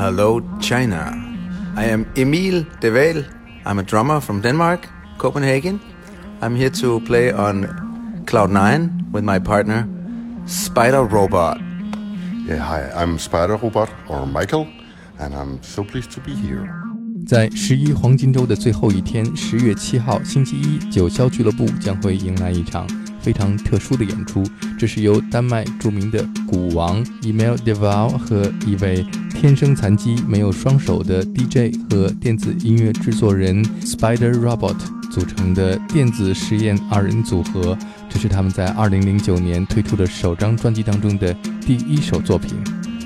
Hello, China. I am Emil de Waal. I'm a drummer from Denmark, Copenhagen. I'm here to play on Cloud9 with my partner, Spider Robot. Yeah, hi, I'm Spider Robot, or Michael, and I'm so pleased to be here. 在十一黄金周的最后一天，十月七号星期一，九霄俱乐部将会迎来一场非常特殊的演出。这是由丹麦著名的鼓王 Emil d e v a l 和一位天生残疾、没有双手的 DJ 和电子音乐制作人 Spider Robot 组成的电子实验二人组合。这是他们在二零零九年推出的首张专辑当中的第一首作品。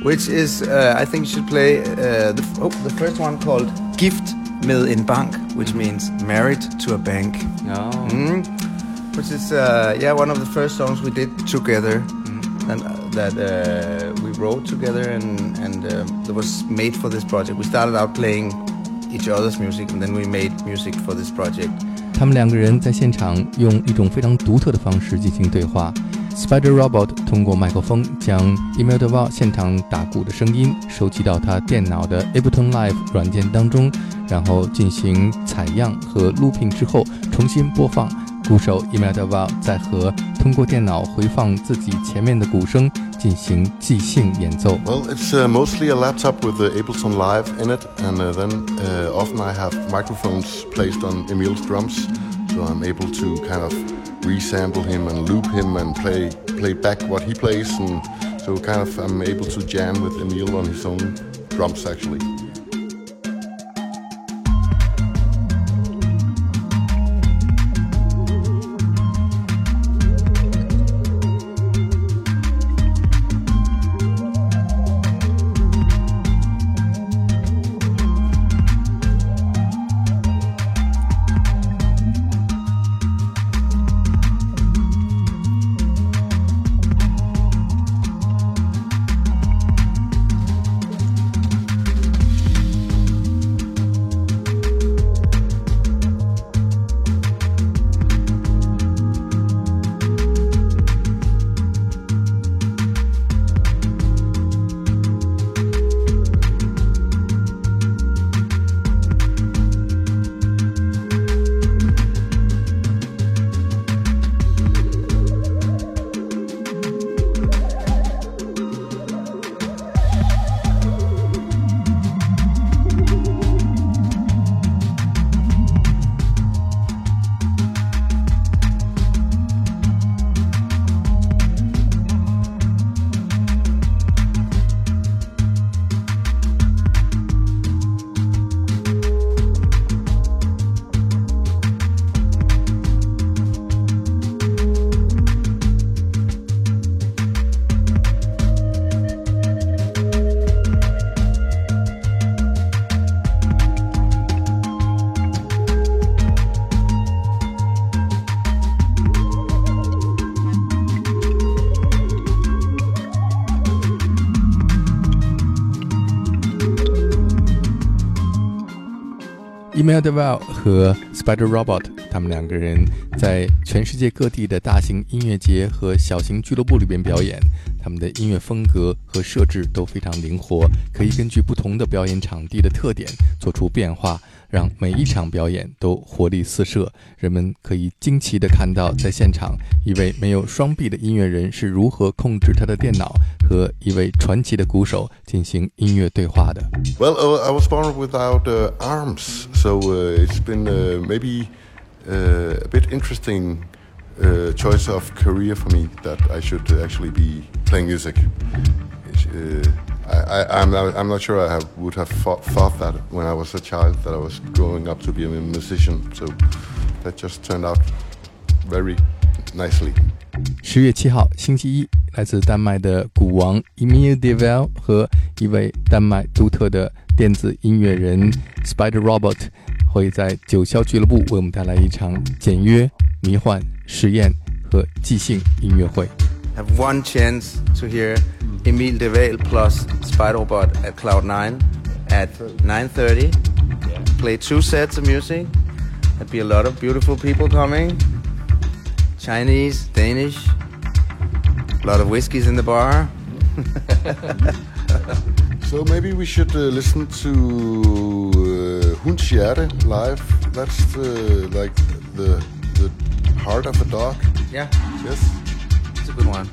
which is uh, I think you should play uh, the, oh, the first one called Gift med in Bank, which means married to a bank. Oh. Mm, which is uh, yeah one of the first songs we did together, Mm. and uh, that uh, we Wrote together and and uh, that was made for this project. We started out playing each other's music, and then we made music for this project. 他们两个人在现场用一种非常独特的方式进行对话。Spider Robot 通过麦克风将 Emil Deval 现场打鼓的声音收集到他电脑的 Ableton Live 软件当中，然后进行采样和 looping 之后重新播放。鼓手 Emil Deval 再和通过电脑回放自己前面的鼓声进行即兴演奏。 Well, it's uh, mostly a laptop with the Ableton Live in it, and uh, then uh, often I have microphones placed on Emil's drums, so I'm able to kind of resample him and loop him and play play back what he plays, and so kind of I'm able to jam with Emil on his own drums actually. Emil de Waal 和 Spider Robot，他们两个人在全世界各地的大型音乐节和小型俱乐部里边表演。他们的音乐风格和设置都非常灵活，可以根据不同的表演场地的特点做出变化，让每一场表演都活力四射。人们可以惊奇地看到，在现场一位没有双臂的音乐人是如何控制他的电脑，和一位传奇的鼓手进行音乐对话的。Well, I was born without arms, so it's been maybe uh, a bit interesting uh, choice of career for me that I should actually be playing music. Uh, I, I, I'm, not, I'm not sure I have, would have thought, thought that when I was a child that I was growing up to be a musician. So that just turned out very nicely. 十月七号，星期一，来自丹麦的鼓王 Emil Deval 和一位丹麦独特的 电子音乐人 Spider Robot 会在九霄俱乐部为我们带来一场简约、迷幻、实验和即兴音乐会。Have one chance to hear Emil de Waal plus Spider Robot at Cloud Nine at 9:30. Play two sets of music. There'll be a lot of beautiful people coming. Chinese, Danish. A lot of whiskeys in the bar. So maybe we should uh, listen to uh, Hundshjerte live. That's uh, like the the heart of a dog. Yeah, Yes. it's a good one.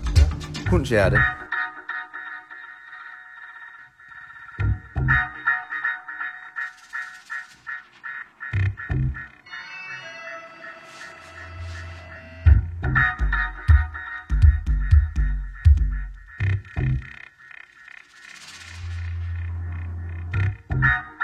Hundshjerte.